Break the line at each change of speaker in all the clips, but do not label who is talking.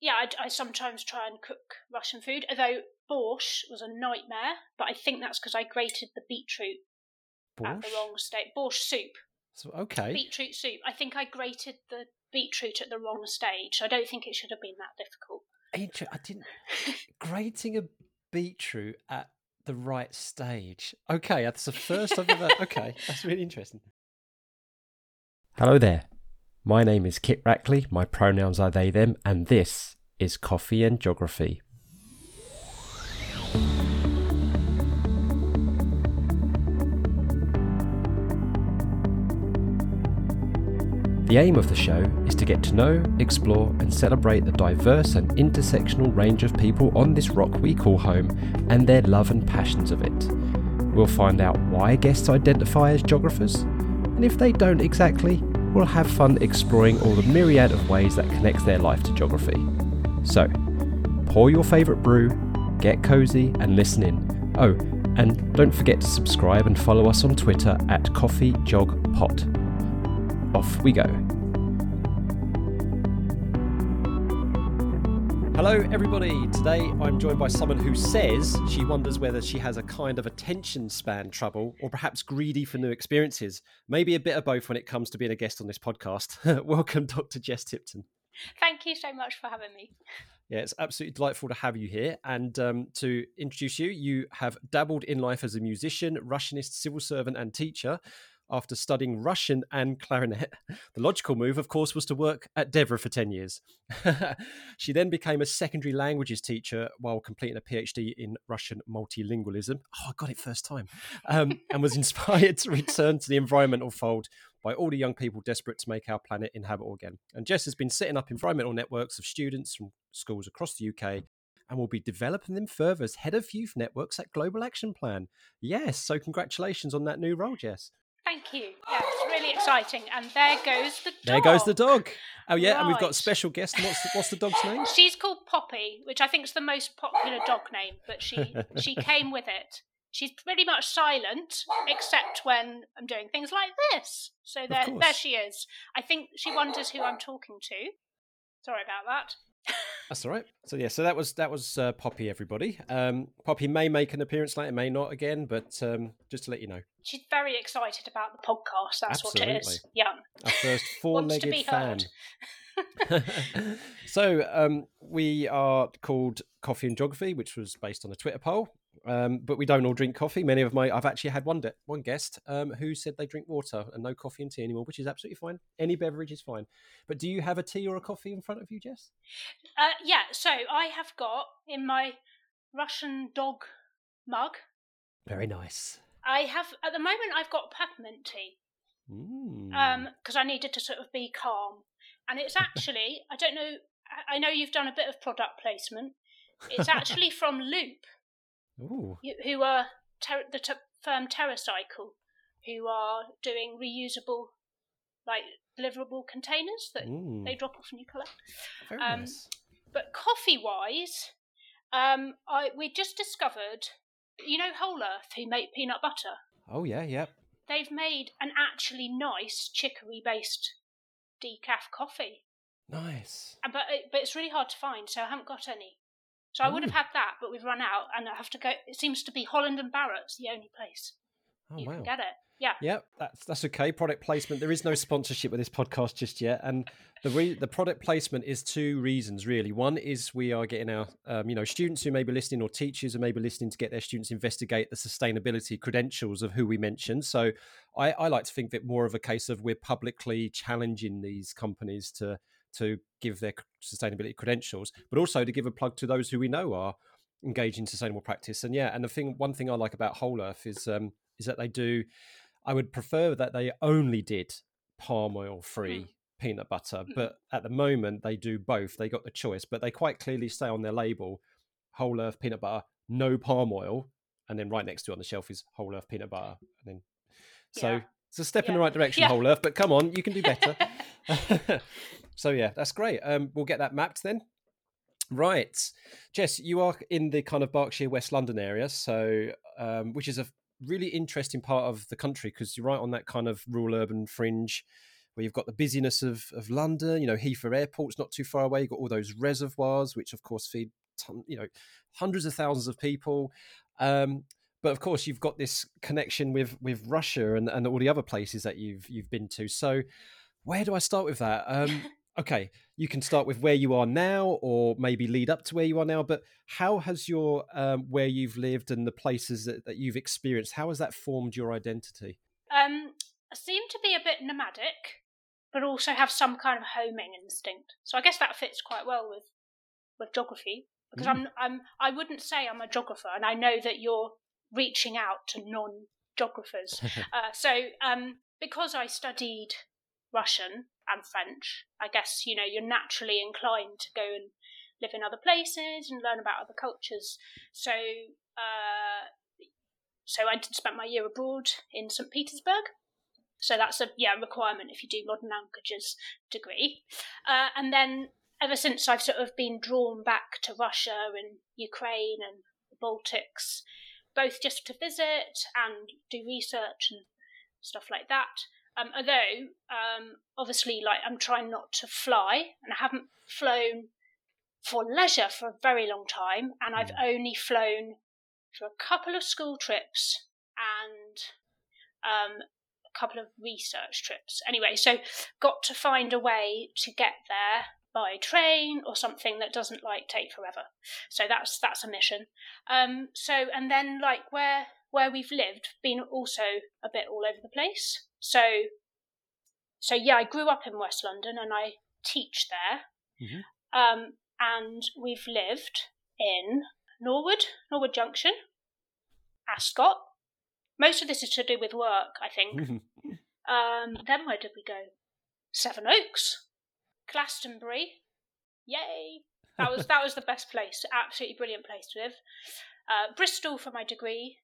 yeah, I, I, sometimes try and cook Russian food, although borscht was a nightmare, but I think that's because I grated the beetroot borscht? at the wrong stage. Borscht soup.
So, okay.
Beetroot soup. I think I grated the beetroot at the wrong stage. I don't think it should have been that difficult.
I didn't. grating a beetroot at the right stage. Okay, that's the first I've ever. Okay, that's really interesting. Hello there. My name is Kit Rackley, my pronouns are they, them, and this is Coffee and Geography. The aim of the show is to get to know, explore, and celebrate the diverse and intersectional range of people on this rock we call home and their love and passions of it. We'll find out why guests identify as geographers, and if they don't exactly, we'll have fun exploring all the myriad of ways that connects their life to geography. So, pour your favourite brew, get cozy, and listen in. Oh, and don't forget to subscribe and follow us on Twitter at CoffeeGeogPod. Off we go. Hello, everybody. Today I'm joined by someone who says she wonders whether she has a kind of attention span trouble or perhaps greedy for new experiences. Maybe a bit of both when it comes to being a guest on this podcast. Welcome, Dr. Jess Tipton.
Thank you so much for having me.
Yeah, it's absolutely delightful to have you here. And um, to introduce you, you have dabbled in life as a musician, Russianist, civil servant, and teacher after studying Russian and clarinet. The logical move, of course, was to work at DEFRA for 10 years. she then became a secondary languages teacher while completing a PhD in Russian multilingualism. Oh, I got it first time. Um, and was inspired to return to the environmental fold by all the young people desperate to make our planet inhabitable again. And Jess has been setting up environmental networks of students from schools across the UK and will be developing them further as head of youth networks at Global Action Plan. Yes, so congratulations on that new role, Jess.
Thank you. Yeah, it's really exciting. And there goes the dog.
There goes the dog. Oh yeah, right. and we've got a special guest. What's the, what's the dog's name?
She's called Poppy, which I think is the most popular dog name. But she she came with it. She's pretty much silent, except when I'm doing things like this. So there, there she is. I think she wonders who I'm talking to. Sorry about that.
That's all right. So yeah, so that was that was uh, Poppy. Everybody, um, Poppy may make an appearance later, may not again, but um, just to let you know,
she's very excited about the podcast. That's Absolutely. what it is. Yeah,
our first four-legged fan. so um, we are called Coffee and Geography, which was based on a Twitter poll. Um, but we don't all drink coffee. Many of my, I've actually had one de- one guest um, who said they drink water and no coffee and tea anymore, which is absolutely fine. Any beverage is fine. But do you have a tea or a coffee in front of you, Jess?
Uh, yeah. So I have got in my Russian dog mug.
Very nice.
I have at the moment. I've got peppermint tea. Mm. Um, because I needed to sort of be calm, and it's actually I don't know. I know you've done a bit of product placement. It's actually from Loop.
Ooh.
who are ter- the t- firm TerraCycle, who are doing reusable, like deliverable containers that mm. they drop off and you collect.
Very um, nice.
But coffee wise, um, I we just discovered, you know, Whole Earth who make peanut butter.
Oh yeah, yep.
They've made an actually nice chicory based decaf coffee.
Nice.
But but it's really hard to find, so I haven't got any. So I would have had that, but we've run out, and I have to go. It seems to be Holland and Barrett's the only place oh, you wow. can get it. Yeah,
yeah, that's that's okay. Product placement. There is no sponsorship with this podcast just yet, and the re- the product placement is two reasons really. One is we are getting our um, you know students who may be listening or teachers who may be listening to get their students investigate the sustainability credentials of who we mentioned. So I, I like to think that more of a case of we're publicly challenging these companies to to give their sustainability credentials, but also to give a plug to those who we know are engaged in sustainable practice. And yeah, and the thing, one thing I like about Whole Earth is um, is that they do. I would prefer that they only did palm oil free. Mm. Peanut butter, mm. but at the moment they do both. They got the choice, but they quite clearly say on their label, "Whole Earth peanut butter, no palm oil," and then right next to it on the shelf is Whole Earth peanut butter. And then, so yeah. It's a step yeah. in the right direction, yeah. Whole Earth. But come on, you can do better. so yeah, that's great. Um, we'll get that mapped then. Right, Jess, you are in the kind of Berkshire, West London area, so um, which is a really interesting part of the country because you're right on that kind of rural urban fringe where you've got the busyness of, of London. You know, Heathrow Airport's not too far away. You've got all those reservoirs, which of course feed ton, you know hundreds of thousands of people. Um, but of course, you've got this connection with with Russia and, and all the other places that you've you've been to. So, where do I start with that? Um, okay, you can start with where you are now, or maybe lead up to where you are now. But how has your um, where you've lived and the places that, that you've experienced how has that formed your identity?
Um, I seem to be a bit nomadic, but also have some kind of homing instinct. So I guess that fits quite well with with geography because mm. I'm I'm I wouldn't say I'm a geographer, and I know that you're reaching out to non geographers. uh, so um, because I studied Russian and French, I guess you know you're naturally inclined to go and live in other places and learn about other cultures. So uh, so I spent my year abroad in St Petersburg. So that's a yeah requirement if you do modern languages degree. Uh, and then ever since I've sort of been drawn back to Russia and Ukraine and the Baltics, both just to visit and do research and stuff like that. Um, although, um, obviously, like I'm trying not to fly, and I haven't flown for leisure for a very long time, and I've mm. only flown for a couple of school trips and um, a couple of research trips. Anyway, so got to find a way to get there by train or something that doesn't like take forever. So that's that's a mission. Um, so and then like where where we've lived, been also a bit all over the place. So so yeah, I grew up in West London and I teach there. Mm-hmm. Um, and we've lived in Norwood, Norwood Junction, Ascot. Most of this is to do with work, I think. um, then where did we go? Sevenoaks, Glastonbury. Yay! That was that was the best place. Absolutely brilliant place to live. Uh, Bristol for my degree,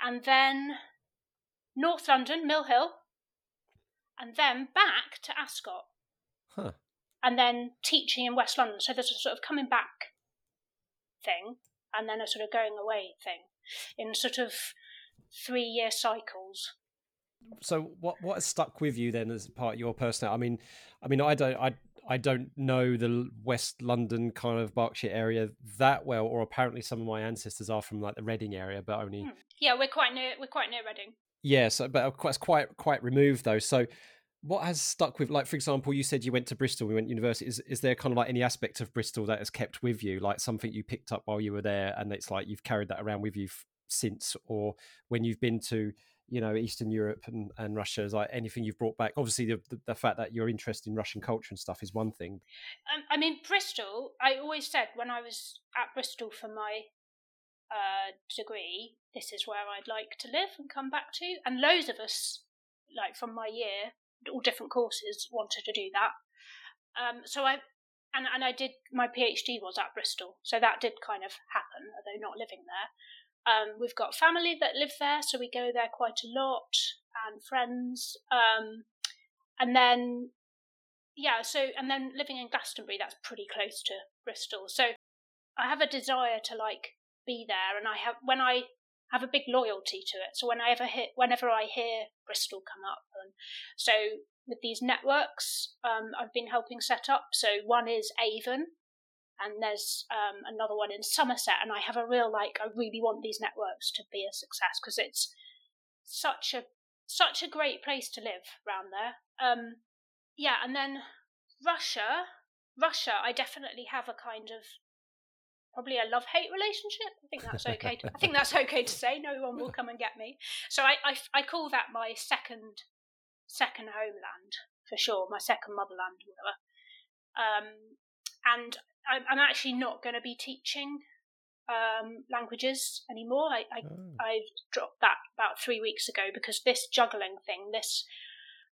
and then North London, Mill Hill, and then back to Ascot.
Huh.
And then teaching in West London. So there's a sort of coming back thing, and then a sort of going away thing in sort of three year cycles
so what what has stuck with you then as part of your personality? I mean, I mean, I don't, I, I don't know the West London kind of Berkshire area that well, or apparently some of my ancestors are from like the Reading area, but only. Hmm.
Yeah, we're quite near. We're quite near Reading.
Yeah, so but it's quite quite removed though. So, what has stuck with, like for example, you said you went to Bristol, we went to university. Is is there kind of like any aspect of Bristol that has kept with you, like something you picked up while you were there, and it's like you've carried that around with you f- since, or when you've been to you know Eastern Europe and, and Russia is like anything you've brought back. Obviously, the, the, the fact that your interest in Russian culture and stuff is one thing.
Um, I mean, Bristol. I always said when I was at Bristol for my uh, degree, this is where I'd like to live and come back to. And loads of us, like from my year, all different courses, wanted to do that. Um, so I and and I did my PhD was at Bristol, so that did kind of happen, although not living there. Um, we've got family that live there, so we go there quite a lot, and friends. Um, and then, yeah, so, and then living in Glastonbury, that's pretty close to Bristol. So I have a desire to like be there, and I have, when I have a big loyalty to it. So whenever I hear, whenever I hear Bristol come up, and so with these networks, um, I've been helping set up. So one is Avon, and there's um, another one in Somerset, and I have a real like I really want these networks to be a success because it's such a such a great place to live around there. Um, yeah, and then Russia, Russia, I definitely have a kind of probably a love hate relationship. I think that's okay. To, I think that's okay to say. No one will come and get me. So I, I, I call that my second second homeland for sure, my second motherland, whatever. Um, and I'm actually not going to be teaching um, languages anymore. I I, oh. I dropped that about three weeks ago because this juggling thing, this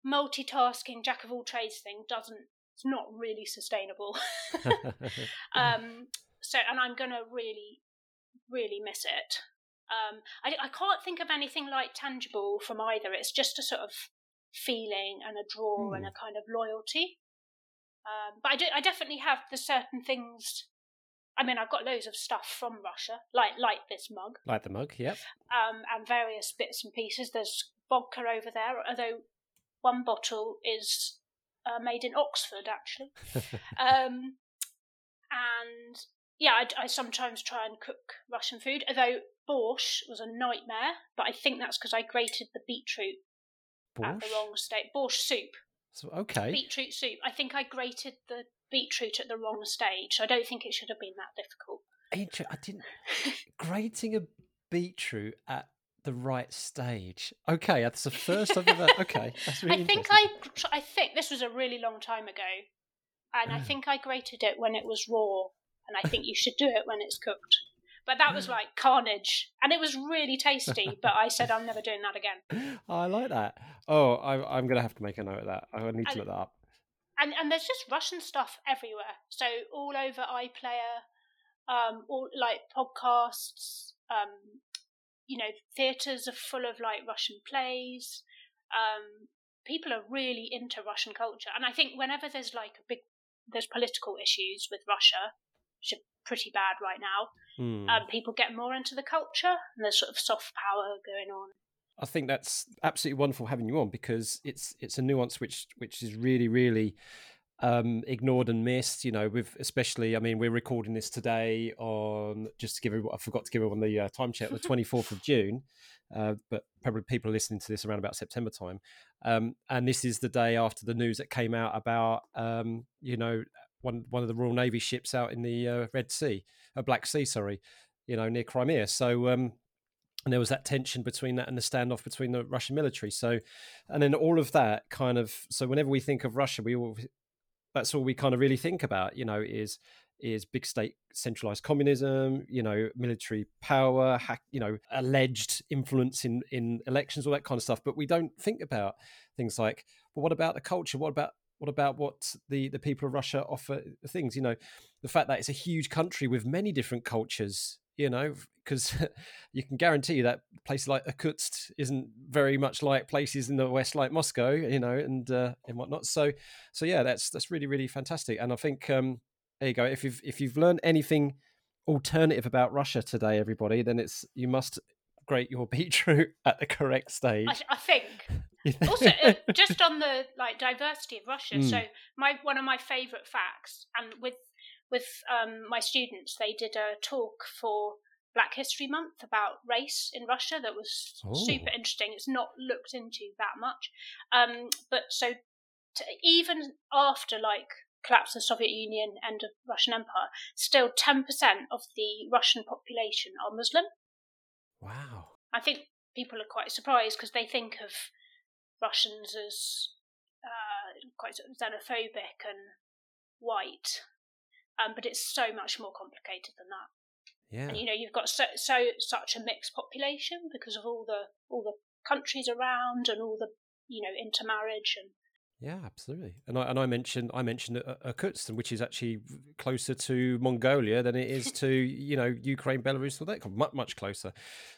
multitasking jack of all trades thing, doesn't. It's not really sustainable. um, so, and I'm going to really, really miss it. Um, I, I can't think of anything like tangible from either. It's just a sort of feeling and a draw and hmm. a kind of loyalty. Um, but I do, I definitely have the certain things. I mean, I've got loads of stuff from Russia, like like this mug,
like the mug, yep.
Um, and various bits and pieces. There's vodka over there, although one bottle is uh, made in Oxford, actually. um, and yeah, I, I, sometimes try and cook Russian food, although borscht was a nightmare. But I think that's because I grated the beetroot borscht? at the wrong state. Borscht soup.
So, okay.
Beetroot soup. I think I grated the beetroot at the wrong stage. I don't think it should have been that difficult.
I didn't. grating a beetroot at the right stage. Okay, that's the first I've ever. Okay, that's really.
I think I. I think this was a really long time ago, and I mm. think I grated it when it was raw, and I think you should do it when it's cooked. But that was like carnage, and it was really tasty. But I said I'm never doing that again.
I like that. Oh, I, I'm going to have to make a note of that. I need to and, look that up.
And and there's just Russian stuff everywhere. So all over iPlayer, um, all like podcasts, um, you know, theatres are full of like Russian plays. Um, people are really into Russian culture, and I think whenever there's like a big, there's political issues with Russia, pretty bad right now. Mm. Um, people get more into the culture, and there's sort of soft power going on.
I think that's absolutely wonderful having you on because it's it's a nuance which which is really really um, ignored and missed. You know, with especially, I mean, we're recording this today on just to give everyone, I forgot to give everyone the uh, time check, the 24th of June, uh, but probably people are listening to this around about September time. Um, and this is the day after the news that came out about, um, you know, one one of the Royal Navy ships out in the uh, Red Sea, uh, Black Sea, sorry, you know, near Crimea. So, um, and there was that tension between that and the standoff between the Russian military. So, and then all of that kind of. So, whenever we think of Russia, we all that's all we kind of really think about you know is is big state centralized communism you know military power hack you know alleged influence in in elections all that kind of stuff but we don't think about things like well what about the culture what about what about what the the people of russia offer things you know the fact that it's a huge country with many different cultures you know, because you can guarantee that places like Irkutsk isn't very much like places in the west like Moscow, you know, and uh, and whatnot. So, so yeah, that's that's really really fantastic. And I think um, there you go. If you've if you've learned anything alternative about Russia today, everybody, then it's you must grate your beetroot at the correct stage.
I, I think. also, uh, just on the like diversity of Russia. Mm. So my one of my favourite facts, and with with um, my students, they did a talk for Black History Month about race in Russia that was oh. super interesting. It's not looked into that much, um, but so to, even after like collapse of the Soviet Union, end of Russian Empire, still ten percent of the Russian population are Muslim.
Wow!
I think people are quite surprised because they think of Russians as uh, quite sort of xenophobic and white, um, but it's so much more complicated than that.
Yeah.
And you know, you've got so, so such a mixed population because of all the all the countries around and all the you know intermarriage and
yeah, absolutely. And I and I mentioned I mentioned Irkutsk, which is actually closer to Mongolia than it is to you know Ukraine, Belarus, all that much much closer.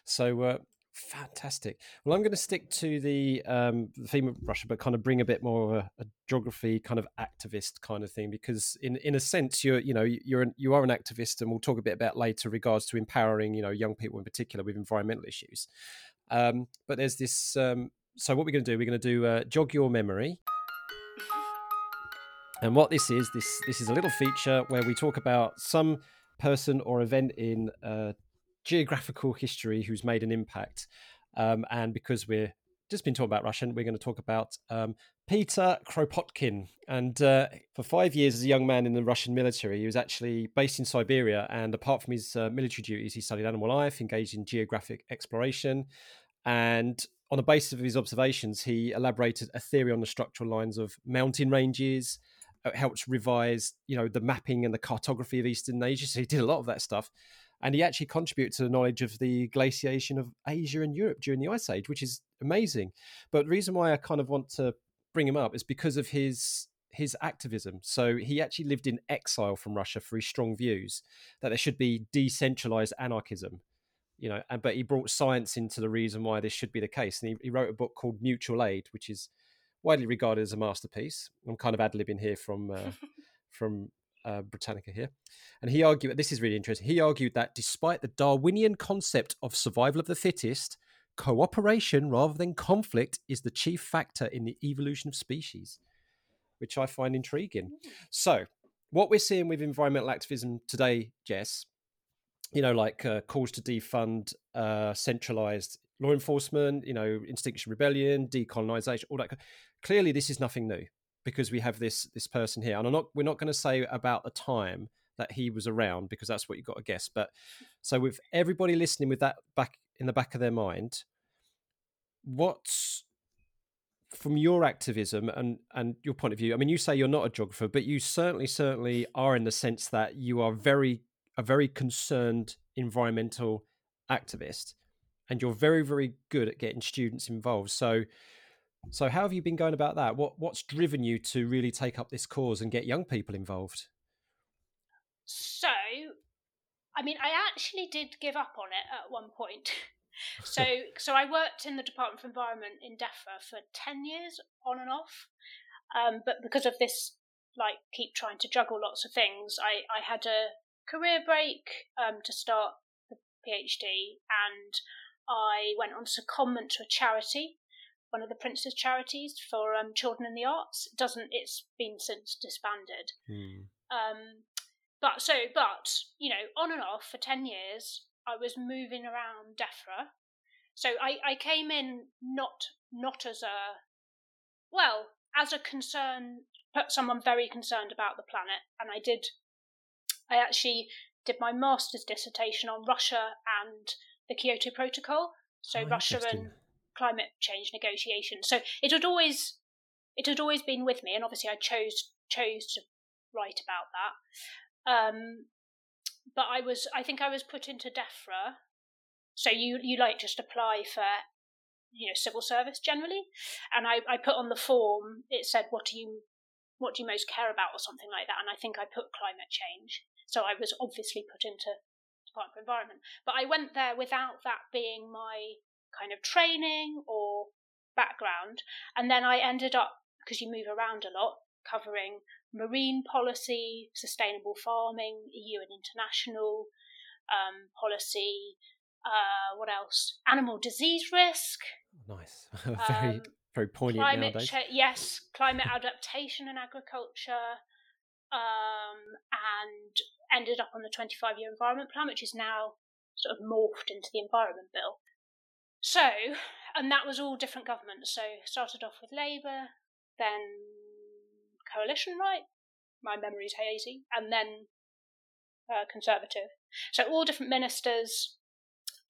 So uh, Fantastic. Well, I'm going to stick to the, um, the theme of Russia, but kind of bring a bit more of a, a, geography kind of activist kind of thing, because in in a sense, you're you know you're an, you are an activist, and we'll talk a bit about later regards to empowering you know young people in particular with environmental issues. Um, but there's this. Um, so what we're going to do, we're going to do uh, jog your memory. And what this is, this this is a little feature where we talk about some person or event in uh, geographical history who's made an impact. Um, and because we're just been talking about Russian, we're going to talk about um, Peter Kropotkin. And uh, for five years as a young man in the Russian military, he was actually based in Siberia. And apart from his uh, military duties, he studied animal life, engaged in geographic exploration. And on the basis of his observations, he elaborated a theory on the structural lines of mountain ranges, uh, helped revise, you know, the mapping and the cartography of Eastern Asia. So he did a lot of that stuff and he actually contributed to the knowledge of the glaciation of Asia and Europe during the Ice Age, which is amazing. But the reason why I kind of want to bring him up is because of his his activism. So he actually lived in exile from Russia for his strong views that there should be decentralized anarchism. You know, and but he brought science into the reason why this should be the case. And he, he wrote a book called Mutual Aid, which is widely regarded as a masterpiece. I'm kind of ad libbing here from uh, from uh, Britannica here. And he argued, this is really interesting, he argued that despite the Darwinian concept of survival of the fittest, cooperation rather than conflict is the chief factor in the evolution of species, which I find intriguing. Mm. So, what we're seeing with environmental activism today, Jess, you know, like uh, calls to defund uh, centralized law enforcement, you know, Extinction Rebellion, decolonization, all that. Clearly, this is nothing new because we have this this person here, and I'm not. We're not going to say about the time that he was around because that's what you've got to guess. But so with everybody listening with that back in the back of their mind, what's from your activism and and your point of view? I mean, you say you're not a geographer, but you certainly certainly are in the sense that you are very a very concerned environmental activist, and you're very very good at getting students involved. So. So how have you been going about that? What what's driven you to really take up this cause and get young people involved?
So, I mean, I actually did give up on it at one point. so, so I worked in the Department for Environment in DEFRA for ten years, on and off. Um, but because of this, like, keep trying to juggle lots of things, I, I had a career break um, to start the PhD, and I went on secondment to a charity, one of the Prince's charities for um, children in the arts. It doesn't it's been since disbanded. Hmm. Um, but so, but you know, on and off for ten years, I was moving around DEFRA. So I, I came in not not as a well as a concern, someone very concerned about the planet, and I did. I actually did my master's dissertation on Russia and the Kyoto Protocol. So oh, Russia and climate change negotiations. So it had always it had always been with me, and obviously I chose chose to write about that. Um, but I was, I think I was put into DEFRA. So you, you like just apply for, you know, civil service generally. And I, I put on the form, it said, what do you, what do you most care about or something like that. And I think I put climate change. So I was obviously put into Department for Environment. But I went there without that being my kind of training or background. And then I ended up, because you move around a lot, covering marine policy, sustainable farming, EU and international um, policy. Uh, what else? Animal disease risk.
Nice. very, um, very poignant
climate
nowadays.
Cha- yes, climate adaptation and agriculture. Um, and ended up on the 25 year environment plan, which is now sort of morphed into the environment bill. So, and that was all different governments. So, started off with Labour, then coalition right. My memory's hazy, and then uh, Conservative. So all different ministers.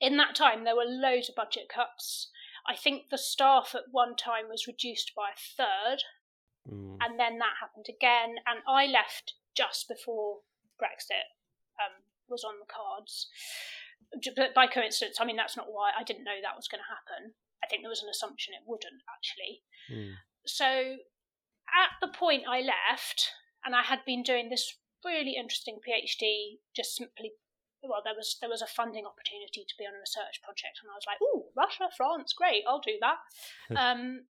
In that time, there were loads of budget cuts. I think the staff at one time was reduced by a third, mm. and then that happened again. And I left just before Brexit um, was on the cards. But by coincidence, I mean that's not why I didn't know that was going to happen. I think there was an assumption it wouldn't actually. Mm. So at the point I left, and I had been doing this really interesting PhD, just simply well, there was there was a funding opportunity to be on a research project, and I was like, "Oh, Russia, France, great, I'll do that." um,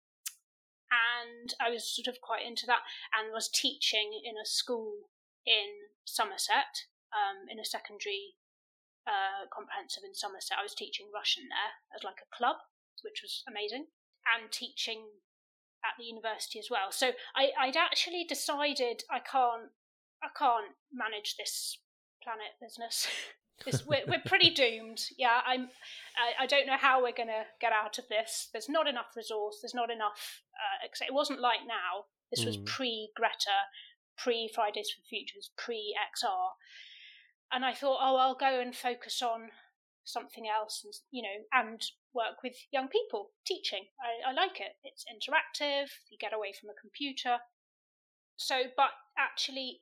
and I was sort of quite into that, and was teaching in a school in Somerset, um, in a secondary uh, comprehensive in Somerset. I was teaching Russian there as like a club, which was amazing, and teaching at the university as well. So I, I'd actually decided I can't I can't manage this planet business. we're, we're pretty doomed. Yeah, I'm. I, I, don't know how we're going to get out of this. There's not enough resource. There's not enough. Uh, it wasn't like now. This mm. was pre Greta, pre Fridays for Futures, pre XR, and I thought, oh, I'll go and focus on something else, and you know, and work with young people teaching. I, I like it. It's interactive. You get away from a computer. So, but actually,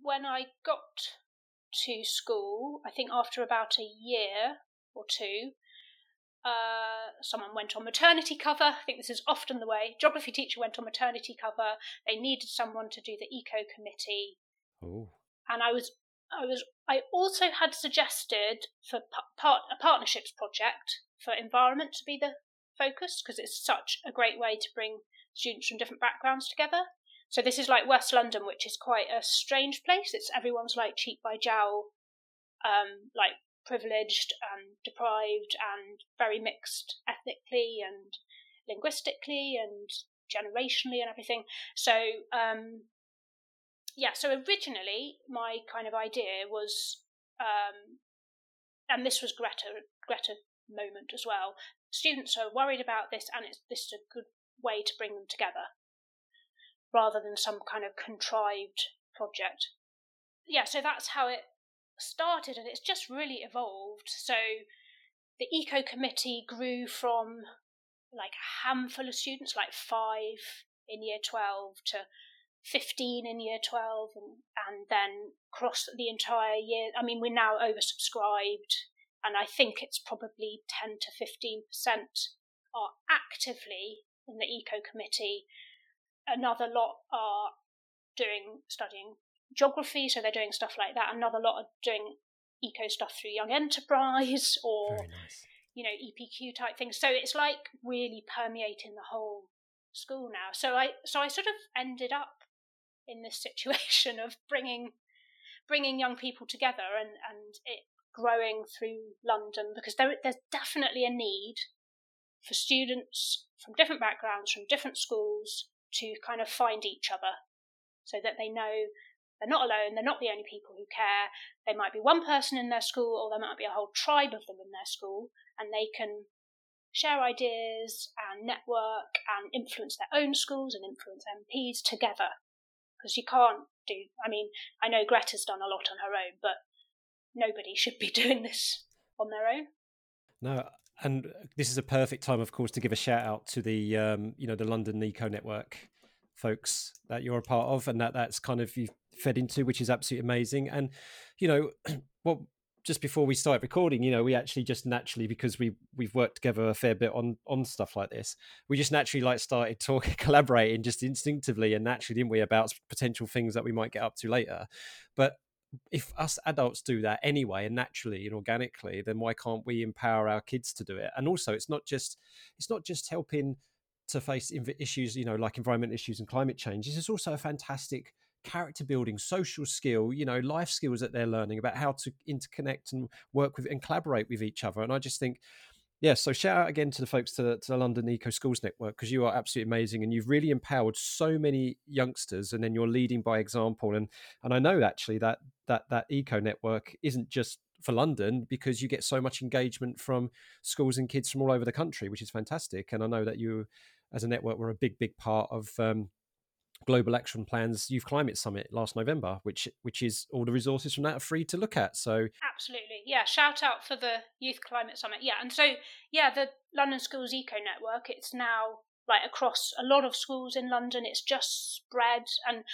when I got to school, I think after about a year or two, uh, someone went on maternity cover. I think this is often the way. Geography teacher went on maternity cover. They needed someone to do the eco committee.
Oh.
And I was I was I also had suggested for part, a partnerships project for environment to be the focus because it's such a great way to bring students from different backgrounds together. So this is like West London, which is quite a strange place. It's everyone's like cheek by jowl, um, like privileged and deprived and very mixed ethnically and linguistically and generationally and everything. So, um, yeah, so originally my kind of idea was, um, and this was Greta Greta moment as well. Students are worried about this, and it's this is a good way to bring them together, rather than some kind of contrived project. Yeah, so that's how it started, and it's just really evolved. So the eco committee grew from like a handful of students, like five in year 12 to 15 in year 12 and, and then across the entire year. I mean, we're now oversubscribed, and I think it's probably 10 to 15% are actively in the eco committee. Another lot are doing studying geography, so they're doing stuff like that. Another lot are doing eco stuff through Young Enterprise or nice you know EPQ type things. So it's like really permeating the whole school now. So I so I sort of ended up in this situation of bringing bringing young people together and and it growing through London because there, there's definitely a need for students from different backgrounds from different schools to kind of find each other so that they know they're not alone, they're not the only people who care. They might be one person in their school, or there might be a whole tribe of them in their school, and they can share ideas and network and influence their own schools and influence MPs together. Because you can't do, I mean, I know Greta's done a lot on her own, but nobody should be doing this on their own.
No, and this is a perfect time, of course, to give a shout out to the, um, you know, the London Eco Network folks that you're a part of, and that that's kind of you fed into, which is absolutely amazing. And you know, well, just before we start recording, you know, we actually just naturally because we we've worked together a fair bit on on stuff like this, we just naturally like started talking, collaborating just instinctively and naturally, didn't we, about potential things that we might get up to later. But if us adults do that anyway and naturally and organically, then why can't we empower our kids to do it? And also, it's not just it's not just helping to face issues, you know, like environmental issues and climate change. This is also a fantastic character building, social skill, you know, life skills that they're learning about how to interconnect and work with and collaborate with each other. And I just think, yeah, so shout out again to the folks to, to the London Eco Schools Network because you are absolutely amazing and you've really empowered so many youngsters and then you're leading by example. And and I know actually that that that eco network isn't just for London because you get so much engagement from schools and kids from all over the country, which is fantastic. And I know that you, as a network, were a big, big part of um, Global Action Plan's Youth Climate Summit last November, which which is all the resources from that are free to look at. So
absolutely, yeah. Shout out for the Youth Climate Summit, yeah. And so yeah, the London Schools Eco Network. It's now like across a lot of schools in London. It's just spread, and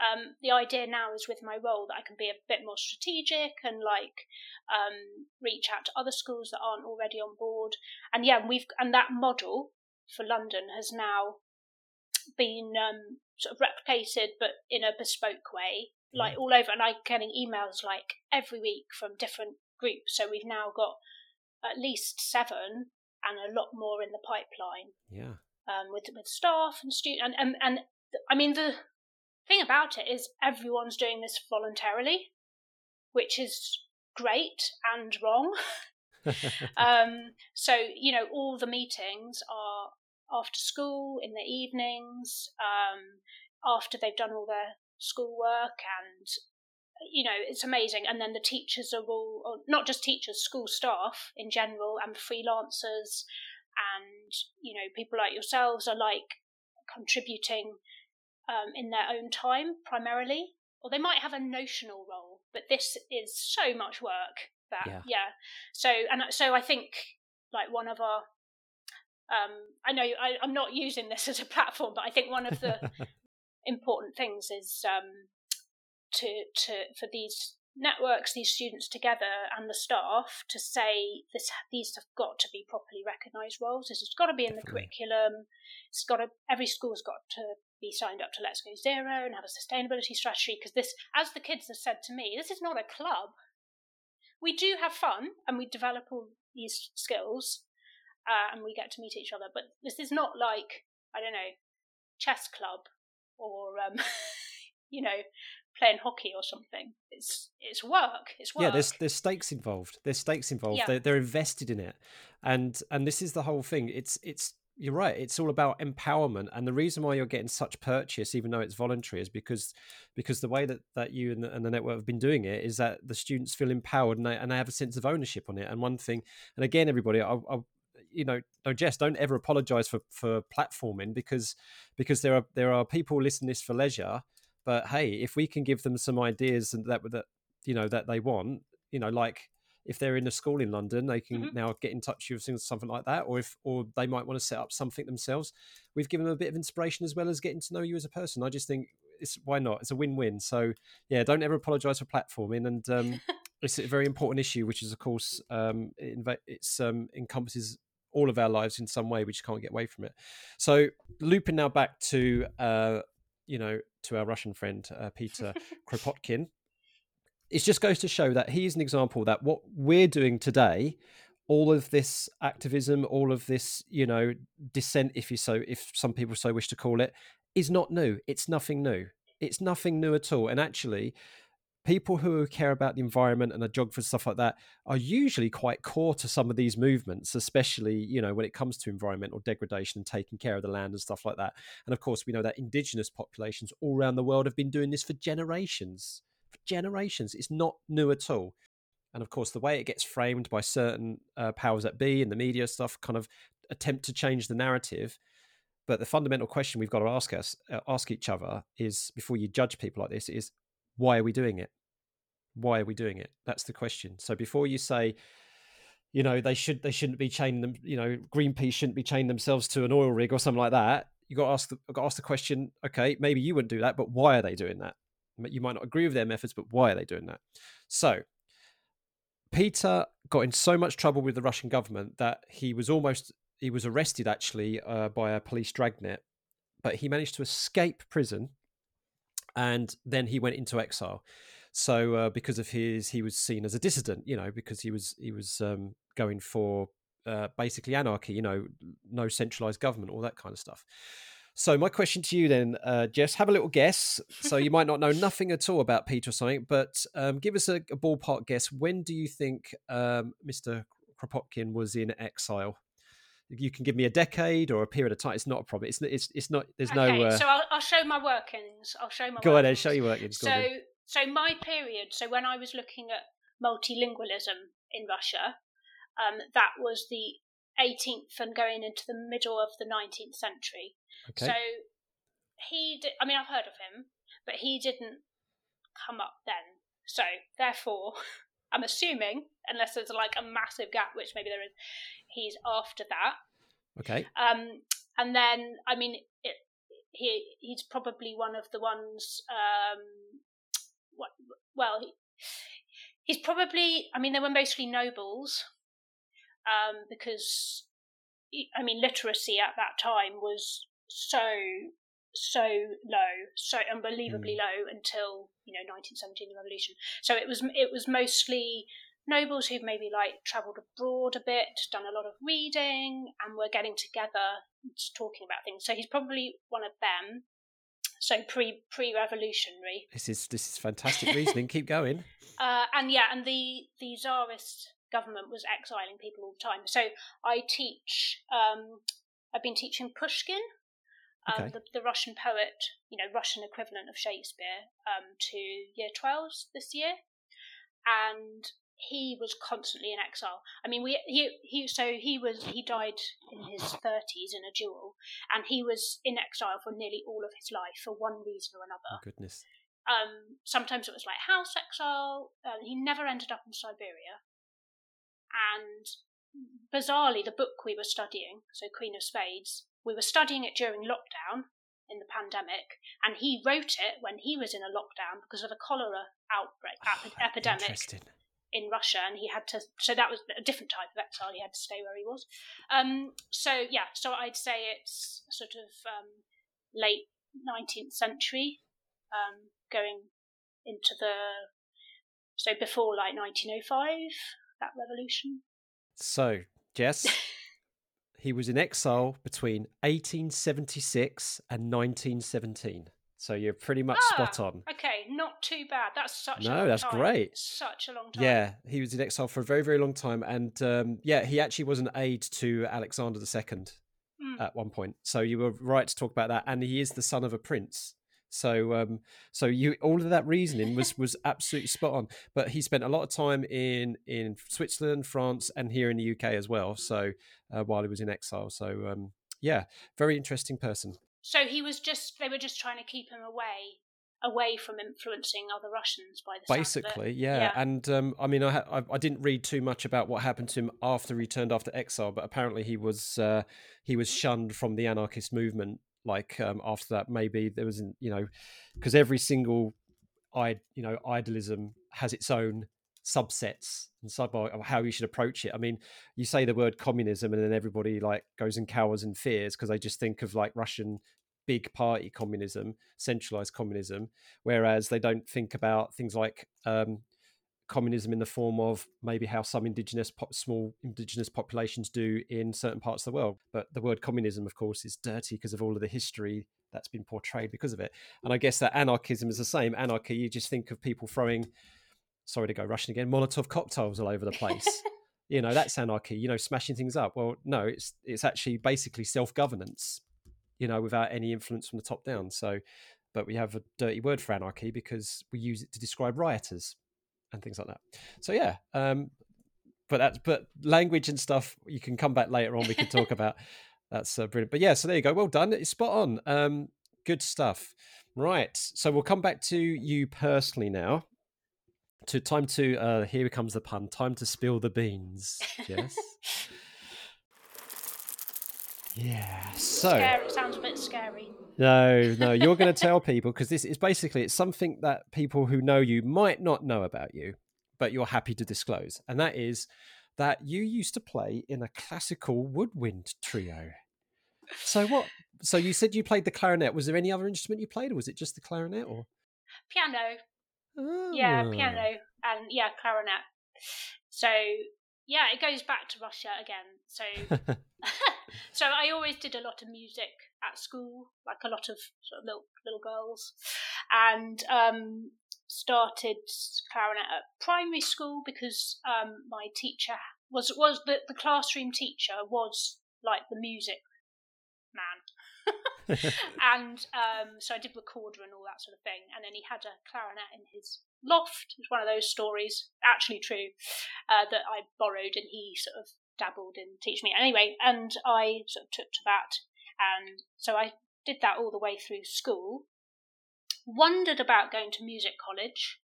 um, the idea now is with my role that I can be a bit more strategic and like um, reach out to other schools that aren't already on board. And yeah, we've and that model for London has now been um, sort of replicated, but in a bespoke way, like all over. And I'm getting emails like every week from different groups. So we've now got at least seven and a lot more in the pipeline.
Yeah.
Um, with with staff and student and, and and I mean the thing about it is everyone's doing this voluntarily, which is great and wrong. um, so you know all the meetings are after school, in the evenings, um, after they've done all their schoolwork, and you know it's amazing. And then the teachers are all, not just teachers, school staff in general, and freelancers, and you know people like yourselves are like contributing um, in their own time primarily, or they might have a notional role, but this is so much work that yeah. yeah. So and so I think like one of our um, I know I, am not using this as a platform, but I think one of the important things is um, to to for these networks, these students together, and the staff to say this these have got to be properly recognised roles. This has got to be in Definitely. the curriculum. It's got to every school's got to be signed up to Let's Go Zero and have a sustainability strategy because this, as the kids have said to me, this is not a club. We do have fun and we develop all these skills, uh, and we get to meet each other. But this is not like I don't know chess club or um, you know playing hockey or something. It's it's work. It's work.
Yeah, there's there's stakes involved. There's stakes involved. Yeah. They're, they're invested in it, and and this is the whole thing. It's it's you're right. It's all about empowerment, and the reason why you're getting such purchase, even though it's voluntary, is because because the way that, that you and the, and the network have been doing it is that the students feel empowered and they, and they have a sense of ownership on it. And one thing, and again, everybody, I, I you know, no, Jess, don't ever apologize for for platforming because because there are there are people listening this for leisure. But hey, if we can give them some ideas and that that you know that they want, you know, like if they're in a school in London, they can mm-hmm. now get in touch with something like that, or if or they might want to set up something themselves. We've given them a bit of inspiration as well as getting to know you as a person. I just think it's why not? It's a win-win. So yeah, don't ever apologise for platforming, and um, it's a very important issue, which is of course um, it it's um, encompasses all of our lives in some way. We just can't get away from it. So looping now back to uh, you know to our Russian friend uh, Peter Kropotkin it just goes to show that he's an example that what we're doing today all of this activism all of this you know dissent if you so if some people so wish to call it is not new it's nothing new it's nothing new at all and actually people who care about the environment and are jog for stuff like that are usually quite core to some of these movements especially you know when it comes to environmental degradation and taking care of the land and stuff like that and of course we know that indigenous populations all around the world have been doing this for generations For generations. It's not new at all. And of course, the way it gets framed by certain uh, powers that be and the media stuff kind of attempt to change the narrative. But the fundamental question we've got to ask us, uh, ask each other, is before you judge people like this, is why are we doing it? Why are we doing it? That's the question. So before you say, you know, they should they shouldn't be chaining them, you know, Greenpeace shouldn't be chaining themselves to an oil rig or something like that. You got to ask the, got to ask the question. Okay, maybe you wouldn't do that, but why are they doing that? You might not agree with their methods, but why are they doing that? So, Peter got in so much trouble with the Russian government that he was almost he was arrested actually uh, by a police dragnet, but he managed to escape prison, and then he went into exile. So uh, because of his, he was seen as a dissident, you know, because he was he was um, going for uh, basically anarchy, you know, no centralized government, all that kind of stuff. So my question to you then, uh, Jess, have a little guess. So you might not know nothing at all about Peter or something, but um, give us a, a, ballpark guess. When do you think um, Mr. Kropotkin was in exile? You can give me a decade or a period of time. It's not a problem. It's it's it's not. There's
okay,
no.
Uh... So I'll, I'll, show my workings. I'll show my.
Go
workings.
ahead, show your workings.
Go so so my period. So when I was looking at multilingualism in Russia, um, that was the 18th and going into the middle of the 19th century. Okay. So he did, I mean, I've heard of him, but he didn't come up then. So therefore, I'm assuming, unless there's like a massive gap, which maybe there is, he's after that.
Okay.
Um, and then, I mean, it, he he's probably one of the ones. Um, what, well, he, he's probably. I mean, they were mostly nobles, um, because I mean, literacy at that time was so so low, so unbelievably mm. low until you know 1917, the revolution. So it was it was mostly nobles who've maybe like travelled abroad a bit, done a lot of reading, and were getting together, talking about things. So he's probably one of them. So pre pre revolutionary.
This is this is fantastic reasoning. Keep going.
Uh, and yeah, and the the czarist government was exiling people all the time. So I teach. Um, I've been teaching Pushkin, um, okay. the, the, Russian poet, you know, Russian equivalent of Shakespeare, um, to year twelves this year, and he was constantly in exile. I mean, we he he so he was he died in his thirties in a duel, and he was in exile for nearly all of his life for one reason or another.
Oh, goodness.
Um, sometimes it was like house exile. Uh, he never ended up in Siberia. And bizarrely, the book we were studying, so Queen of Spades, we were studying it during lockdown in the pandemic, and he wrote it when he was in a lockdown because of a cholera outbreak oh, epidemic in Russia, and he had to. So that was a different type of exile. He had to stay where he was. Um, so yeah, so I'd say it's sort of um, late nineteenth century, um, going into the so before like nineteen oh five that revolution.
So, Jess, he was in exile between 1876 and 1917. So you're pretty much ah, spot on.
Okay, not too bad. That's such
no, that's
time.
great.
Such a long time.
Yeah, he was in exile for a very, very long time, and um, yeah, he actually was an aide to Alexander II mm. at one point. So you were right to talk about that, and he is the son of a prince. So, um, so you all of that reasoning was was absolutely spot on. But he spent a lot of time in in Switzerland, France, and here in the UK as well. So uh, while he was in exile, so um, yeah, very interesting person.
So he was just they were just trying to keep him away away from influencing other Russians by the
basically, yeah. yeah. And um, I mean, I, I, I didn't read too much about what happened to him after he returned after exile, but apparently he was uh, he was shunned from the anarchist movement. Like um, after that, maybe there wasn't, you know, because every single I you know idealism has its own subsets and sub how you should approach it. I mean, you say the word communism, and then everybody like goes and cowers and fears because they just think of like Russian big party communism, centralized communism, whereas they don't think about things like um, communism in the form of maybe how some indigenous small indigenous populations do in certain parts of the world. But the word communism, of course, is dirty because of all of the history that's been portrayed because of it. And I guess that anarchism is the same. Anarchy, you just think of people throwing sorry to go Russian again, Molotov cocktails all over the place. you know, that's anarchy, you know, smashing things up. Well, no, it's it's actually basically self-governance, you know, without any influence from the top down. So but we have a dirty word for anarchy because we use it to describe rioters and things like that. So yeah, um, but that's but language and stuff you can come back later on. We can talk about. That's uh, brilliant. But yeah, so there you go. Well done. It's spot on. Um, good stuff. Right. So we'll come back to you personally now to time to uh here comes the pun time to spill the beans. Yes? Yeah so
scary. sounds a bit scary.
No no you're going to tell people because this is basically it's something that people who know you might not know about you but you're happy to disclose and that is that you used to play in a classical woodwind trio. So what so you said you played the clarinet. Was there any other instrument you played or was it just the clarinet or?
Piano yeah, oh. piano and yeah, clarinet. So yeah, it goes back to Russia again. So so I always did a lot of music at school, like a lot of sort of little little girls, and um, started clarinet at primary school because um, my teacher was was the, the classroom teacher was like the music man. and um, so I did recorder and all that sort of thing. And then he had a clarinet in his loft. It was one of those stories, actually true, uh, that I borrowed and he sort of dabbled in teaching me. Anyway, and I sort of took to that. And so I did that all the way through school. Wondered about going to music college,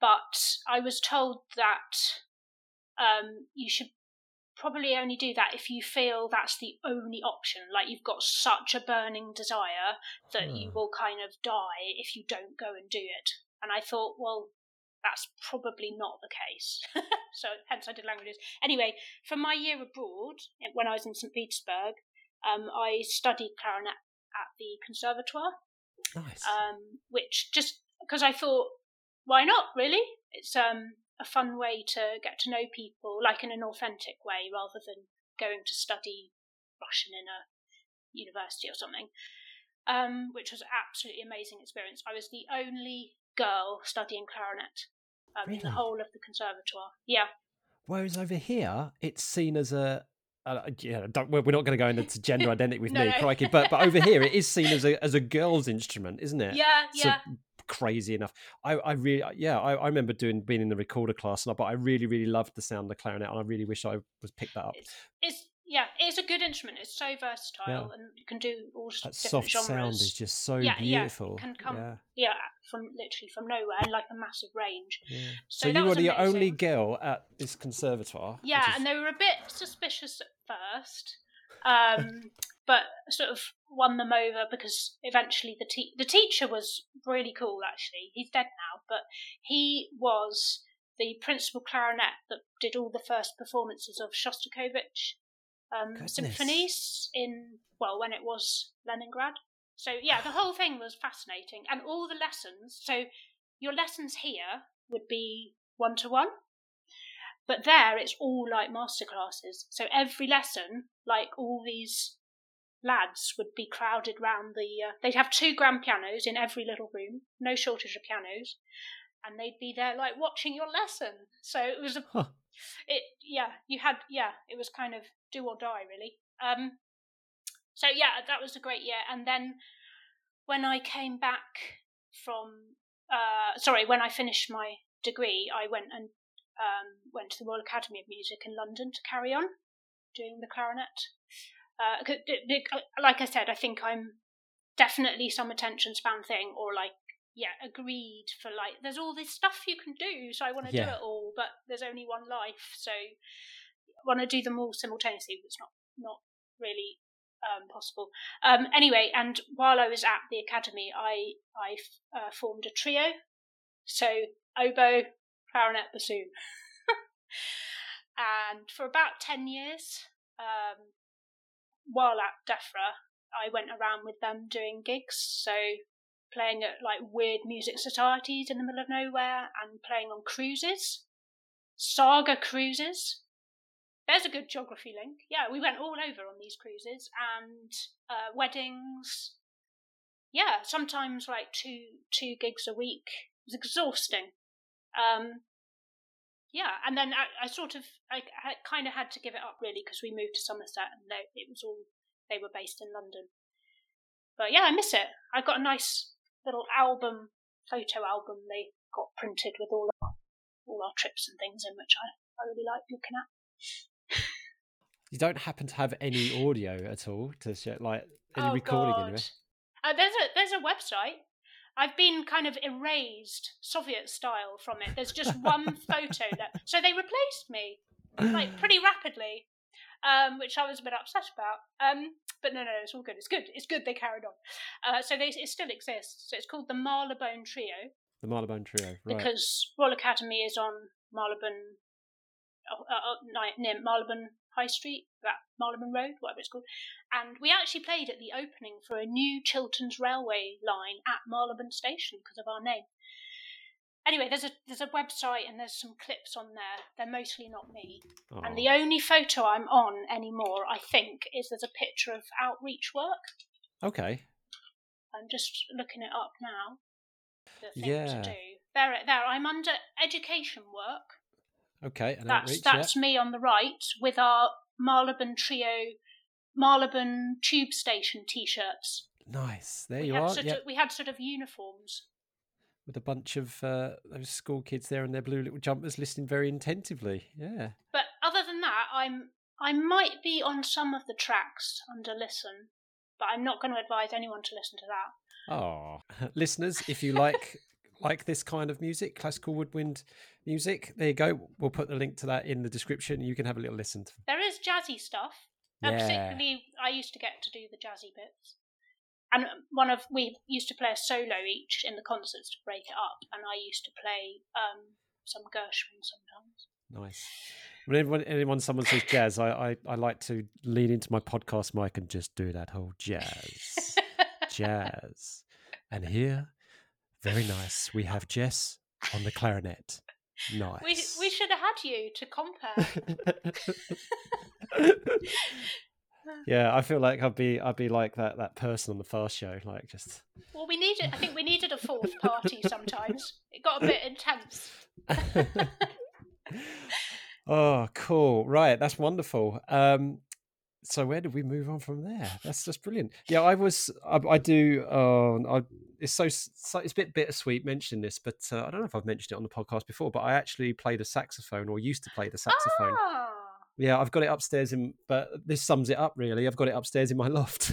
but I was told that um, you should probably only do that if you feel that's the only option. Like you've got such a burning desire that you hmm. will kind of die if you don't go and do it. And I thought, well, that's probably not the case. so hence I did languages. Anyway, from my year abroad, when I was in St. Petersburg, um, I studied clarinet at the Conservatoire.
Nice.
Um, which just because I thought, why not? Really, it's um, a fun way to get to know people, like in an authentic way, rather than going to study Russian in a university or something. Um, which was an absolutely amazing experience. I was the only girl studying clarinet um, really? in the whole of the conservatoire. Yeah.
Whereas over here, it's seen as a uh, yeah, we're not going to go into gender identity with no, me, no. crikey. But but over here, it is seen as a as a girl's instrument, isn't it?
Yeah, so yeah
crazy enough. I, I really, yeah, I, I, remember doing being in the recorder class, and but I really, really loved the sound of the clarinet, and I really wish I was picked that up.
It's, it's yeah, it's a good instrument. It's so versatile, yeah. and you can do all
that
soft
genres. sound is just so yeah, beautiful.
Yeah, can come yeah. yeah. from literally from nowhere and like a massive range.
So, so you were the amazing. only girl at this conservatoire.
Yeah, is... and they were a bit suspicious at first. Um, but sort of won them over because eventually the te- the teacher was really cool. Actually, he's dead now, but he was the principal clarinet that did all the first performances of Shostakovich um, symphonies in well when it was Leningrad. So yeah, the whole thing was fascinating, and all the lessons. So your lessons here would be one to one, but there it's all like master classes. So every lesson, like all these lads would be crowded round the. Uh, they'd have two grand pianos in every little room, no shortage of pianos, and they'd be there like watching your lesson. So it was a. Huh. It yeah, you had yeah, it was kind of do or die really. Um, so yeah, that was a great year, and then when I came back from uh, sorry, when I finished my degree, I went and um, went to the Royal Academy of Music in London to carry on doing the clarinet. Uh, like I said, I think I'm definitely some attention span thing, or like yeah, agreed for like there's all this stuff you can do, so I want to yeah. do it all, but there's only one life, so I want to do them all simultaneously. It's not not really um, possible. Um, anyway, and while I was at the academy, I I uh, formed a trio, so oboe, clarinet, bassoon, and for about ten years, um, while at DEFRA, I went around with them doing gigs, so playing at like weird music societies in the middle of nowhere and playing on cruises, saga cruises. There's a good geography link. Yeah, we went all over on these cruises and uh, weddings. Yeah, sometimes like two two gigs a week. It was exhausting. Um, yeah, and then I, I sort of I, I kind of had to give it up really because we moved to Somerset and they, it was all they were based in London. But yeah, I miss it. I got a nice little album, photo album they got printed with all our, all our trips and things in, which I, I really like looking at.
you don't happen to have any audio at all to show, like any oh, recording God. anyway?
Uh, there's a there's a website. I've been kind of erased Soviet style from it. There's just one photo that so they replaced me like pretty rapidly um, which I was a bit upset about. Um, but no, no, it's all good. It's good. It's good they carried on. Uh, so they, it still exists. So it's called the Marylebone Trio.
The Marylebone Trio,
right. Because Royal Academy is on Marylebone, uh, uh, uh near Marylebone High Street, that Marylebone Road, whatever it's called. And we actually played at the opening for a new Chilterns railway line at Marylebone Station because of our name anyway, there's a there's a website and there's some clips on there. They're mostly not me. Oh. And the oh. only photo I'm on anymore, I think, is there's a picture of outreach work.
Okay.
I'm just looking it up now. The thing yeah. to do. There, there. I'm under education work.
Okay,
and that's outreach, that's yeah. me on the right with our Marylebone Trio, Marylebone Tube Station T-shirts.
Nice. There
we
you are.
Sort
yep.
of, we had sort of uniforms
with a bunch of uh, those school kids there in their blue little jumpers listening very attentively. Yeah.
But other than that, I'm I might be on some of the tracks under listen, but I'm not going to advise anyone to listen to that.
Oh, listeners, if you like like this kind of music, classical woodwind music, there you go. We'll put the link to that in the description. You can have a little listen.
There is jazzy stuff. Yeah. particularly, I used to get to do the jazzy bits and one of we used to play a solo each in the concerts to break it up, and I used to play um, some Gershwin sometimes.
Nice. When anyone, anyone someone says jazz, I, I, I like to lean into my podcast mic and just do that whole jazz, jazz. And here, very nice, we have Jess on the clarinet. Nice.
We we should have had you to compare.
yeah, I feel like I'd be I'd be like that that person on the first Show, like just.
Well, we needed. I think we needed a fourth party sometimes. It got a bit intense.
oh, cool! Right, that's wonderful. Um, so where did we move on from there? That's just brilliant. Yeah, I was. I, I do. Uh, I, it's so, so, It's a bit bittersweet mentioning this, but uh, I don't know if I've mentioned it on the podcast before. But I actually played a saxophone, or used to play the saxophone.
Oh
yeah, I've got it upstairs in, but this sums it up really. I've got it upstairs in my loft.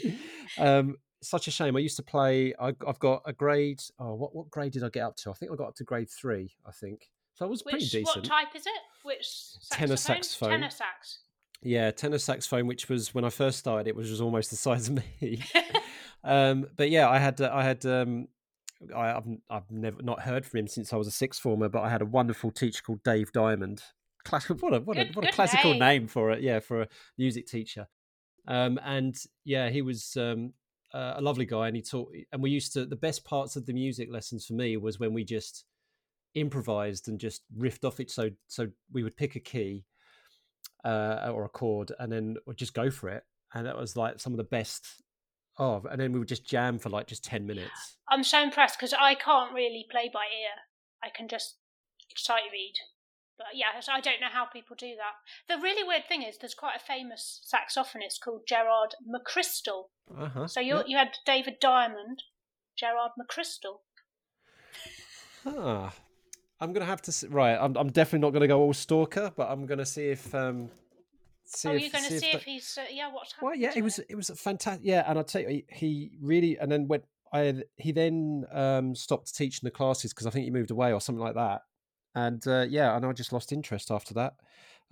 um, such a shame. I used to play. I, have got a grade. Oh, what what grade did I get up to? I think I got up to grade three. I think so. Was
Which,
pretty decent.
What type is it? Which saxophone? tenor saxophone? Tenor sax.
Yeah, tenor saxophone, which was when I first started, it was, was almost the size of me. um, but yeah, I had I had um, I, have I've never not heard from him since I was a sixth former, but I had a wonderful teacher called Dave Diamond, classical what a what a, what a classical name. name. for it yeah for a music teacher um and yeah he was um uh, a lovely guy and he taught and we used to the best parts of the music lessons for me was when we just improvised and just riffed off it so so we would pick a key uh or a chord and then just go for it and that was like some of the best. Oh, and then we would just jam for like just ten minutes.
I'm so impressed because I can't really play by ear. I can just sight read. But yeah, I don't know how people do that. The really weird thing is, there's quite a famous saxophonist called Gerard McChrystal. Uh-huh. So you you had David Diamond, Gerard McChrystal.
Ah, I'm gonna have to see, right. I'm I'm definitely not gonna go all stalker, but I'm gonna see if um.
See oh, if, you're going to see, if, if he's uh, yeah. What's happening?
Well, yeah, it was it was fantastic. Yeah, and I'll tell you, he, he really and then went. I he then um stopped teaching the classes because I think he moved away or something like that. And uh, yeah, and I just lost interest after that.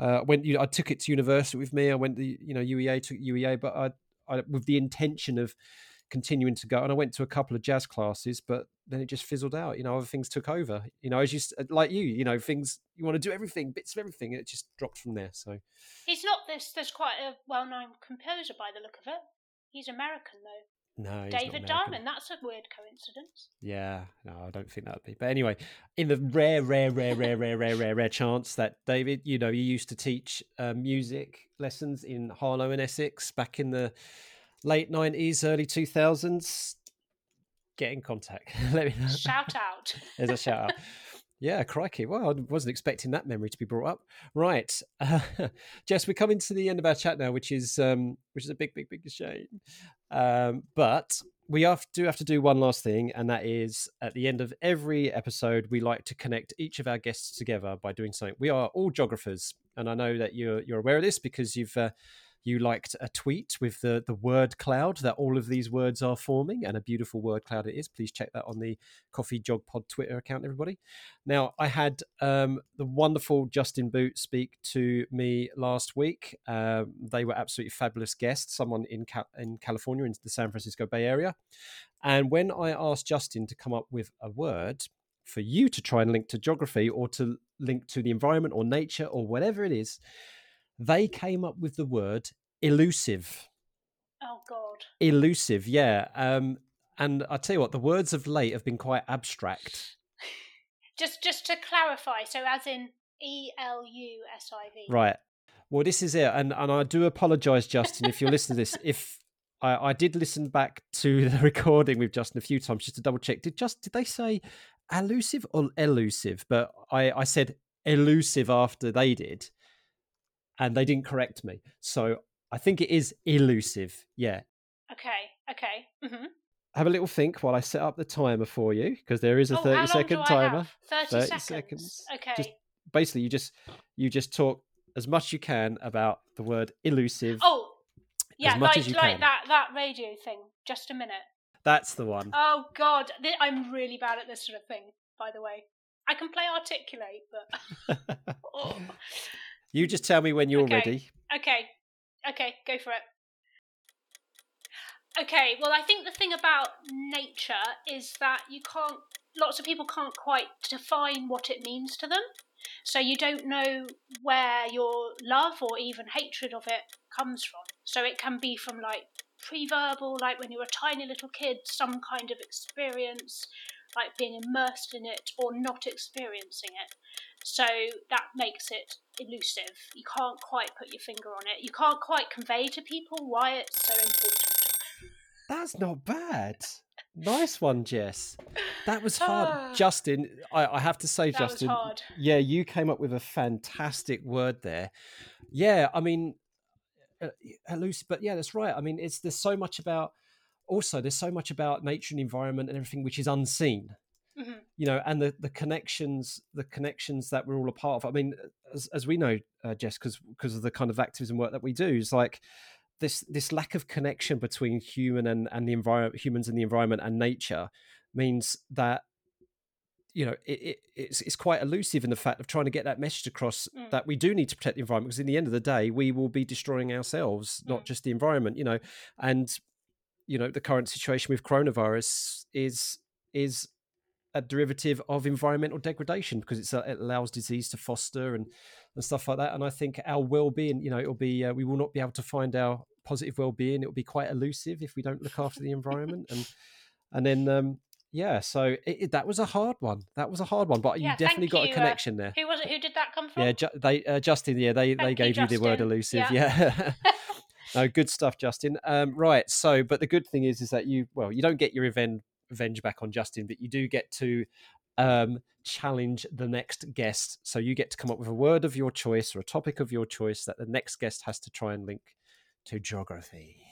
Uh, when you, I took it to university with me. I went to you know UEA took UEA, but I, I with the intention of continuing to go. And I went to a couple of jazz classes, but then it just fizzled out. You know, other things took over. You know, as you like you, you know, things you want to do everything, bits of everything. It just dropped from there. So
he's not this. There's quite a well-known composer by the look of it. He's American though.
No,
David Diamond. That's a weird coincidence.
Yeah, no, I don't think that'd be. But anyway, in the rare, rare, rare, rare, rare, rare, rare, rare chance that David, you know, you used to teach uh, music lessons in Harlow and Essex back in the late nineties, early two thousands, get in contact.
Let me know. Shout out.
There's a shout out. Yeah, crikey. Well, I wasn't expecting that memory to be brought up. Right, uh, Jess, we're coming to the end of our chat now, which is um, which is a big, big, big shame. Um, but we have, do have to do one last thing, and that is at the end of every episode, we like to connect each of our guests together by doing something. We are all geographers, and I know that you're you're aware of this because you've. Uh, you liked a tweet with the the word cloud that all of these words are forming, and a beautiful word cloud it is. Please check that on the CoffeeGeogPod Twitter account, everybody. Now, I had um, the wonderful Justin Boot speak to me last week. Um, they were absolutely fabulous guests. Someone in in California, in the San Francisco Bay Area, and when I asked Justin to come up with a word for you to try and link to geography or to link to the environment or nature or whatever it is they came up with the word elusive.
Oh God.
Elusive, yeah. Um, and I tell you what, the words of late have been quite abstract.
just, just to clarify, so as in E L U S I V.
Right. Well, this is it, and and I do apologise, Justin, if you're listening to this. If I, I did listen back to the recording with Justin a few times just to double check. Did just did they say elusive or elusive? But I I said elusive after they did and they didn't correct me. So I think it is elusive. Yeah.
Okay. Okay. Mm-hmm.
Have a little think while I set up the timer for you because there is a oh, 30 second timer.
30, 30 seconds. seconds. Okay.
Just, basically you just you just talk as much as you can about the word elusive.
Oh. Yeah, like like can. that that radio thing. Just a minute.
That's the one.
Oh god, I'm really bad at this sort of thing, by the way. I can play articulate, but oh.
You just tell me when you're
okay.
ready.
Okay. Okay, go for it. Okay, well, I think the thing about nature is that you can't, lots of people can't quite define what it means to them. So you don't know where your love or even hatred of it comes from. So it can be from like pre verbal, like when you're a tiny little kid, some kind of experience, like being immersed in it or not experiencing it. So that makes it elusive. You can't quite put your finger on it. You can't quite convey to people why it's so important.
That's not bad. Nice one, Jess. That was hard. Justin, I, I, have to say,
that
Justin,
hard.
yeah, you came up with a fantastic word there. Yeah, I mean, uh, elusive, but yeah, that's right. I mean, it's there's so much about also there's so much about nature and environment and everything which is unseen mm-hmm. you know and the the connections the connections that we're all a part of i mean as, as we know uh, jess because because of the kind of activism work that we do is like this this lack of connection between human and and the environment humans and the environment and nature means that you know it, it, it's it's quite elusive in the fact of trying to get that message across mm. that we do need to protect the environment because in the end of the day we will be destroying ourselves mm. not just the environment you know and you know the current situation with coronavirus is is a derivative of environmental degradation because it's, uh, it allows disease to foster and and stuff like that. And I think our well-being, you know, it'll be uh, we will not be able to find our positive well-being. It will be quite elusive if we don't look after the environment. And and then um, yeah, so it, it, that was a hard one. That was a hard one, but yeah, you definitely got
you.
a uh, connection there.
Who was it? Who did that come from?
Yeah, ju- they uh, Justin. Yeah, they thank they gave you, you the word elusive. Yeah. yeah. no, good stuff, Justin. Um, right. So, but the good thing is, is that you, well, you don't get your event revenge back on Justin, but you do get to um, challenge the next guest. So you get to come up with a word of your choice or a topic of your choice that the next guest has to try and link to geography.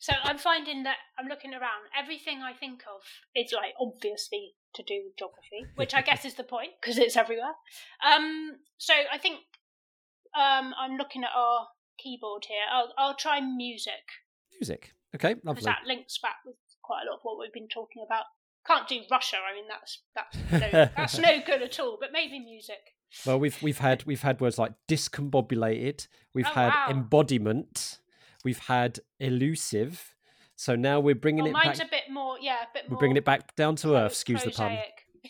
So I'm finding that I'm looking around. Everything I think of is like obviously to do with geography, which I guess is the point because it's everywhere. Um, so I think um, I'm looking at our keyboard here. I'll I'll try music.
Music. Okay, lovely.
Because that links back with quite a lot of what we've been talking about. Can't do Russia. I mean, that's that's no, that's no good at all. But maybe music.
Well, we've we've had we've had words like discombobulated. We've oh, had wow. embodiment. We've had elusive. So now we're bringing
oh,
it
mine's
back.
a bit more, yeah, a bit
We're bringing it back down to earth. Excuse the pun.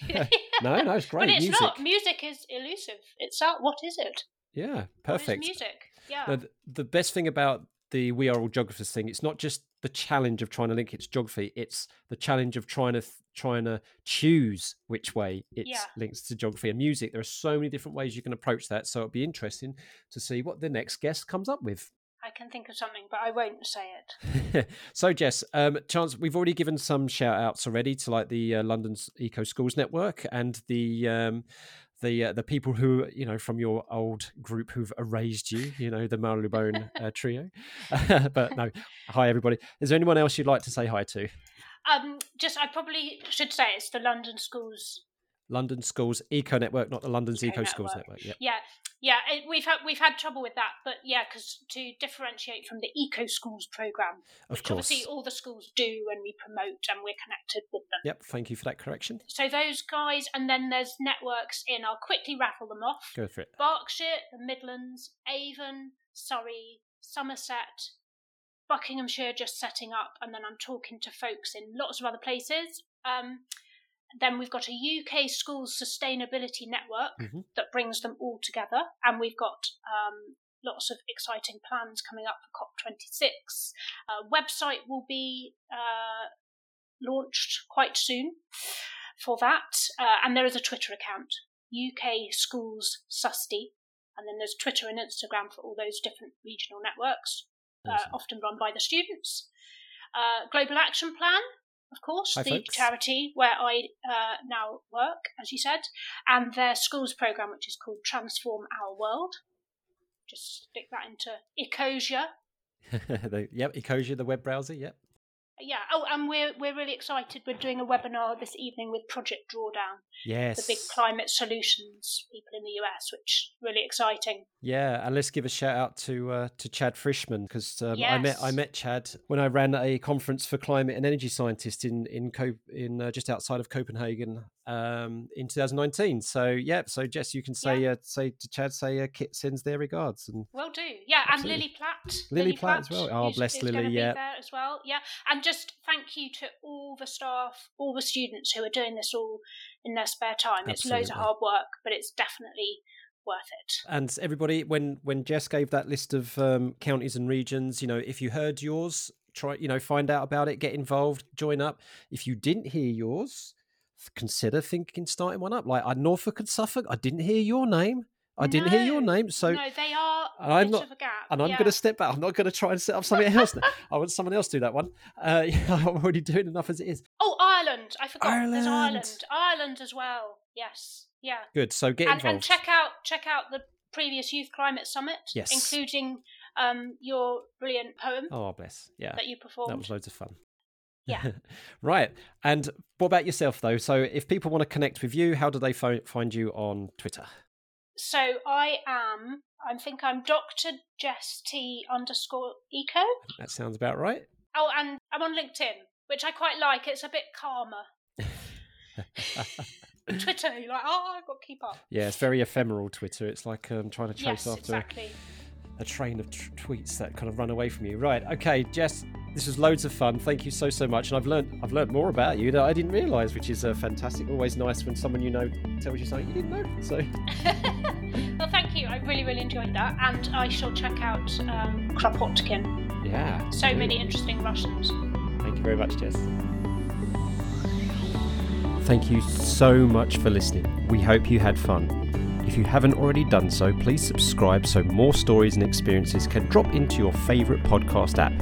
no, no, it's great.
But it's
music.
not. Music is elusive. It's. What is it?
Yeah, perfect.
music. Yeah.
The, the best thing about the We Are All Geographers thing, it's not just the challenge of trying to link it to geography. It's the challenge of trying to trying to choose which way it yeah. links to geography and music. There are so many different ways you can approach that. So it'd be interesting to see what the next guest comes up with.
I can think of something, but I won't say it.
so, Jess, um, chance we've already given some shout outs already to like the uh, London's Eco Schools Network and the um, the uh, the people who you know from your old group who've erased you, you know, the Marylebone uh, trio. but no, hi everybody. Is there anyone else you'd like to say hi to?
Um, just I probably should say it's the London Schools
London Schools Eco Network, not the London's Eco, Eco Schools Network.
Yeah, yeah, yeah. we've had we've had trouble with that, but yeah, because to differentiate from the Eco Schools program,
of
which
course.
obviously all the schools do, and we promote, and we're connected with them.
Yep. Thank you for that correction.
So those guys, and then there's networks in. I'll quickly rattle them off.
Go for it.
Berkshire, the Midlands, Avon, Surrey, Somerset, Buckinghamshire just setting up, and then I'm talking to folks in lots of other places. Um, then we've got a UK schools sustainability network mm-hmm. that brings them all together, and we've got um, lots of exciting plans coming up for COP26. Uh, website will be uh, launched quite soon for that, uh, and there is a Twitter account, UK Schools Susty, and then there's Twitter and Instagram for all those different regional networks, uh, awesome. often run by the students. Uh, Global Action Plan of course, Hi, the folks. charity where I uh, now work, as you said, and their schools program, which is called Transform Our World. Just stick that into Ecosia.
yep, Ecosia, the web browser. Yep
yeah. Oh, and we're we're really excited. We're doing a webinar this evening with Project Drawdown.
Yes.
The big climate solutions people in the US, which really exciting.
Yeah, and let's give a shout out to uh, to Chad Frischmann because um, yes. I met I met Chad when I ran a conference for climate and energy scientists in in Co- in uh, just outside of Copenhagen um, in 2019. So yeah, so Jess, you can say yeah. uh, say to Chad, say uh, Kit sends their regards, and
will do. Yeah, Absolutely. and Lilly Platt,
Lilly, Lilly Platt, Platt, as well. Oh, bless Lilly. Yeah,
there as well. Yeah, and just thank you to all the staff, all the students who are doing this all in their spare time. Absolutely. It's loads of hard work, but it's definitely worth it.
And everybody, when when Jess gave that list of um, counties and regions, you know, if you heard yours, try you know find out about it, get involved, join up. If you didn't hear yours consider thinking starting one up. Like I Norfolk and Suffolk, I didn't hear your name. I no, didn't hear your name, so
no, they are. I'm not,
and I'm
yeah.
going to step back. I'm not going to try and set up something else. I want someone else to do that one. Uh, yeah, I'm already doing enough as it is.
Oh, Ireland! I forgot. Ireland. There's Ireland. Ireland as well. Yes. Yeah.
Good. So get
and,
involved
and check out check out the previous Youth Climate Summit.
Yes.
Including um, your brilliant poem.
Oh, bless. Yeah.
That you performed.
That was loads of fun.
Yeah.
right. And what about yourself, though? So, if people want to connect with you, how do they fo- find you on Twitter?
So, I am, I think I'm Dr. Jess T underscore eco.
That sounds about right.
Oh, and I'm on LinkedIn, which I quite like. It's a bit calmer. Twitter, you're like, oh, I've got to keep up.
Yeah, it's very ephemeral, Twitter. It's like um, trying to chase
yes,
after
exactly.
A, train of t- tweets that kind of run away from you. Right. Okay, Jess, this was loads of fun. Thank you so so much, and I've learned I've learned more about you that I didn't realise, which is uh, fantastic. Always nice when someone you know tells you something you didn't know. So,
well, thank you. I really really enjoyed that, and I shall check out um, Kropotkin.
Yeah.
So many interesting Russians.
Thank you very much, Jess. Thank you so much for listening. We hope you had fun. If you haven't already done so, please subscribe so more stories and experiences can drop into your favourite podcast app.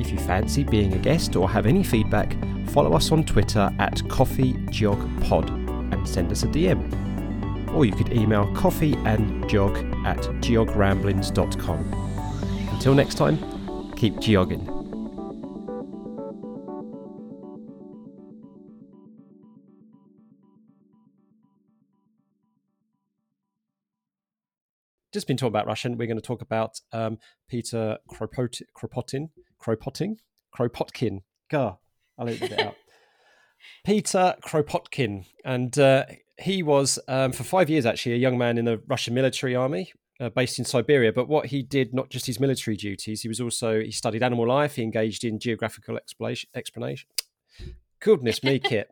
If you fancy being a guest or have any feedback, follow us on Twitter at CoffeeGeogPod and send us a DM. Or you could email coffeeandgeog at geogramblings.com. Until next time, keep geogging. Just been talking about Russian. We're going to talk about um, Peter Kropot- Kropotkin. Kropotkin? Kropotkin. God, I'll leave it out. Peter Kropotkin. And uh, he was, um, for five years actually, a young man in the Russian military army. Uh, based in Siberia, but what he did, not just his military duties, he was also he studied animal life. He engaged in geographical explanation. explanation. Goodness me, Kit.